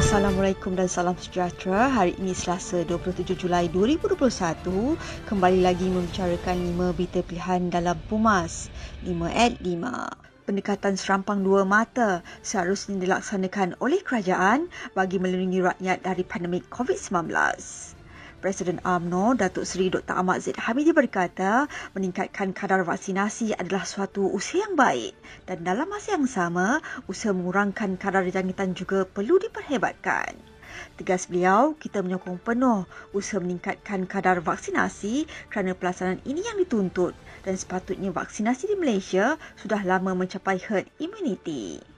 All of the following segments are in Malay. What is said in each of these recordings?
Assalamualaikum dan salam sejahtera. Hari ini Selasa 27 Julai 2021 kembali lagi membicarakan 5 berita pilihan dalam Pumas 5 at 5. Pendekatan serampang dua mata seharusnya dilaksanakan oleh kerajaan bagi melindungi rakyat dari pandemik COVID-19. Presiden AMNO Datuk Seri Dr. Ahmad Zaid Hamidi berkata meningkatkan kadar vaksinasi adalah suatu usaha yang baik dan dalam masa yang sama usaha mengurangkan kadar jangkitan juga perlu diperhebatkan. Tegas beliau, kita menyokong penuh usaha meningkatkan kadar vaksinasi kerana pelaksanaan ini yang dituntut dan sepatutnya vaksinasi di Malaysia sudah lama mencapai herd immunity.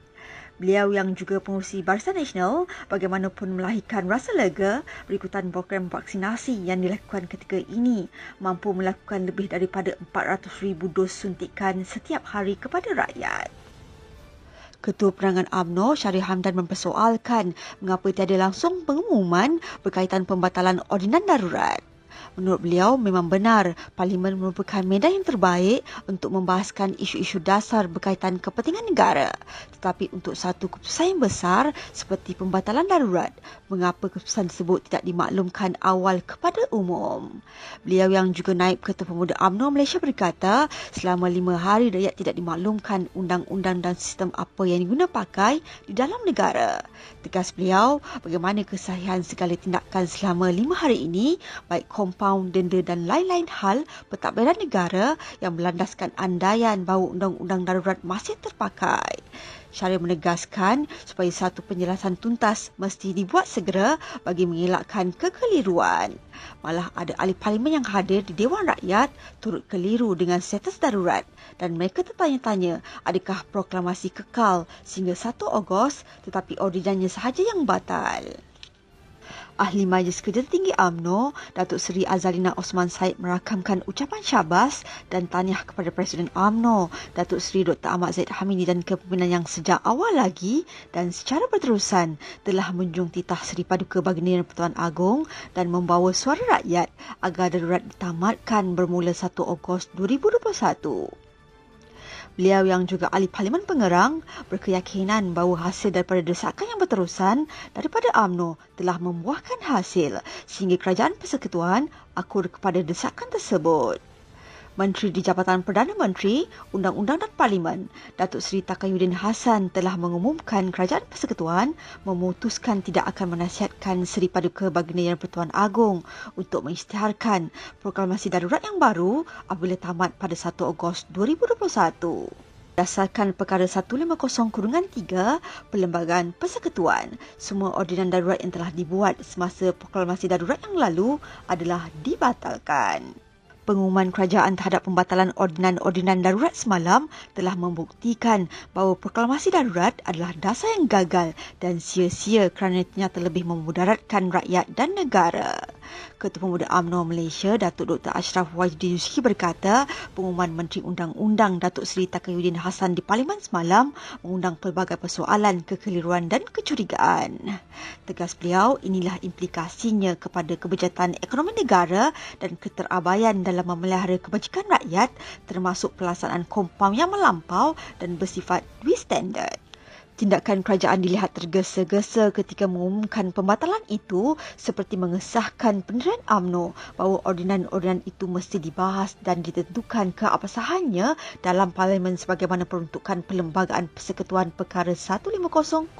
Beliau yang juga pengurusi Barisan Nasional bagaimanapun melahirkan rasa lega berikutan program vaksinasi yang dilakukan ketika ini mampu melakukan lebih daripada 400,000 dos suntikan setiap hari kepada rakyat. Ketua Perangan AMNO Syarif Hamdan mempersoalkan mengapa tiada langsung pengumuman berkaitan pembatalan ordinan darurat. Menurut beliau, memang benar Parlimen merupakan medan yang terbaik untuk membahaskan isu-isu dasar berkaitan kepentingan negara. Tetapi untuk satu keputusan yang besar seperti pembatalan darurat, mengapa keputusan tersebut tidak dimaklumkan awal kepada umum? Beliau yang juga naib Ketua Pemuda UMNO Malaysia berkata, selama lima hari rakyat tidak dimaklumkan undang-undang dan sistem apa yang diguna pakai di dalam negara. Tegas beliau, bagaimana kesahihan segala tindakan selama lima hari ini, baik kompas paun, denda dan lain-lain hal pentadbiran negara yang melandaskan andaian bahawa undang-undang darurat masih terpakai. Syarif menegaskan supaya satu penjelasan tuntas mesti dibuat segera bagi mengelakkan kekeliruan. Malah ada ahli parlimen yang hadir di Dewan Rakyat turut keliru dengan status darurat dan mereka tertanya-tanya adakah proklamasi kekal sehingga 1 Ogos tetapi ordinannya sahaja yang batal. Ahli Majlis Kerja Tinggi AMNO, Datuk Seri Azalina Osman Said merakamkan ucapan syabas dan tahniah kepada Presiden AMNO, Datuk Seri Dr. Ahmad Zaid Hamidi dan kepimpinan yang sejak awal lagi dan secara berterusan telah menjung titah Seri Paduka Baginda Pertuan Agong dan membawa suara rakyat agar darurat ditamatkan bermula 1 Ogos 2021. Beliau yang juga ahli Parlimen Pengerang berkeyakinan bahawa hasil daripada desakan yang berterusan daripada AMNO telah membuahkan hasil sehingga kerajaan persekutuan akur kepada desakan tersebut. Menteri di Jabatan Perdana Menteri, Undang-Undang dan Parlimen, Datuk Seri Takayuddin Hassan telah mengumumkan Kerajaan Persekutuan memutuskan tidak akan menasihatkan Seri Paduka Baginda Yang Pertuan Agong untuk mengisytiharkan proklamasi darurat yang baru apabila tamat pada 1 Ogos 2021. Berdasarkan perkara 150-3 Perlembagaan Persekutuan, semua ordinan darurat yang telah dibuat semasa proklamasi darurat yang lalu adalah dibatalkan. Pengumuman kerajaan terhadap pembatalan ordinan-ordinan darurat semalam telah membuktikan bahawa proklamasi darurat adalah dasar yang gagal dan sia-sia kerana ternyata lebih memudaratkan rakyat dan negara. Ketua Pemuda UMNO Malaysia, Datuk Dr. Ashraf Wajdi Yuski berkata, pengumuman Menteri Undang-Undang Datuk Seri Takayuddin Hassan di Parlimen semalam mengundang pelbagai persoalan kekeliruan dan kecurigaan. Tegas beliau, inilah implikasinya kepada kebijakan ekonomi negara dan keterabaian dalam memelihara kebajikan rakyat termasuk pelaksanaan kompaun yang melampau dan bersifat duit standard. Tindakan kerajaan dilihat tergesa-gesa ketika mengumumkan pembatalan itu seperti mengesahkan pendirian AMNO bahawa ordinan-ordinan itu mesti dibahas dan ditentukan keabsahannya dalam parlimen sebagaimana peruntukan Perlembagaan Persekutuan Perkara 150-3.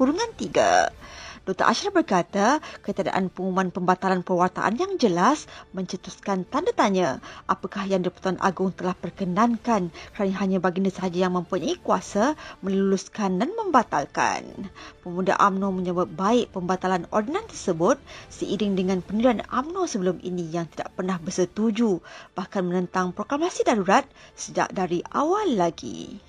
Dr. Ashraf berkata, ketiadaan pengumuman pembatalan perwataan yang jelas mencetuskan tanda tanya apakah yang Dipertuan Agong telah perkenankan kerana hanya baginda sahaja yang mempunyai kuasa meluluskan dan membatalkan. Pemuda AMNO menyebut baik pembatalan ordinan tersebut seiring dengan pendirian AMNO sebelum ini yang tidak pernah bersetuju bahkan menentang proklamasi darurat sejak dari awal lagi.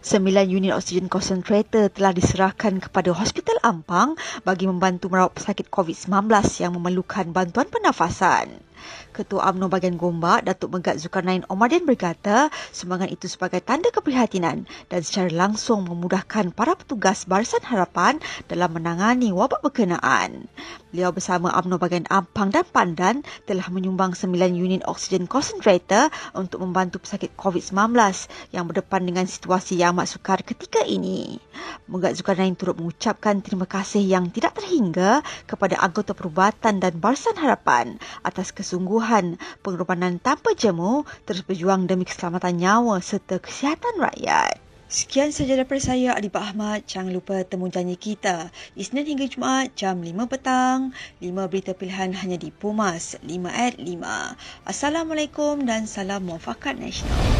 Sembilan unit oksigen concentrator telah diserahkan kepada Hospital Ampang bagi membantu merawat pesakit COVID-19 yang memerlukan bantuan pernafasan. Ketua UMNO bagian Gombak, Datuk Megat Zulkarnain Omadian berkata, sumbangan itu sebagai tanda keprihatinan dan secara langsung memudahkan para petugas Barisan Harapan dalam menangani wabak berkenaan. Beliau bersama UMNO bagian Ampang dan Pandan telah menyumbang 9 unit oksigen concentrator untuk membantu pesakit COVID-19 yang berdepan dengan situasi yang amat sukar ketika ini. Megat Zulkarnain turut mengucapkan terima kasih yang tidak terhingga kepada anggota perubatan dan Barisan Harapan atas kesungguhan pengorbanan tanpa jemu terus berjuang demi keselamatan nyawa serta kesihatan rakyat. Sekian sahaja daripada saya, Adibah Ahmad. Jangan lupa temu janji kita. Isnin hingga Jumaat, jam 5 petang. 5 berita pilihan hanya di Pumas, 5 at 5. Assalamualaikum dan salam muafakat nasional.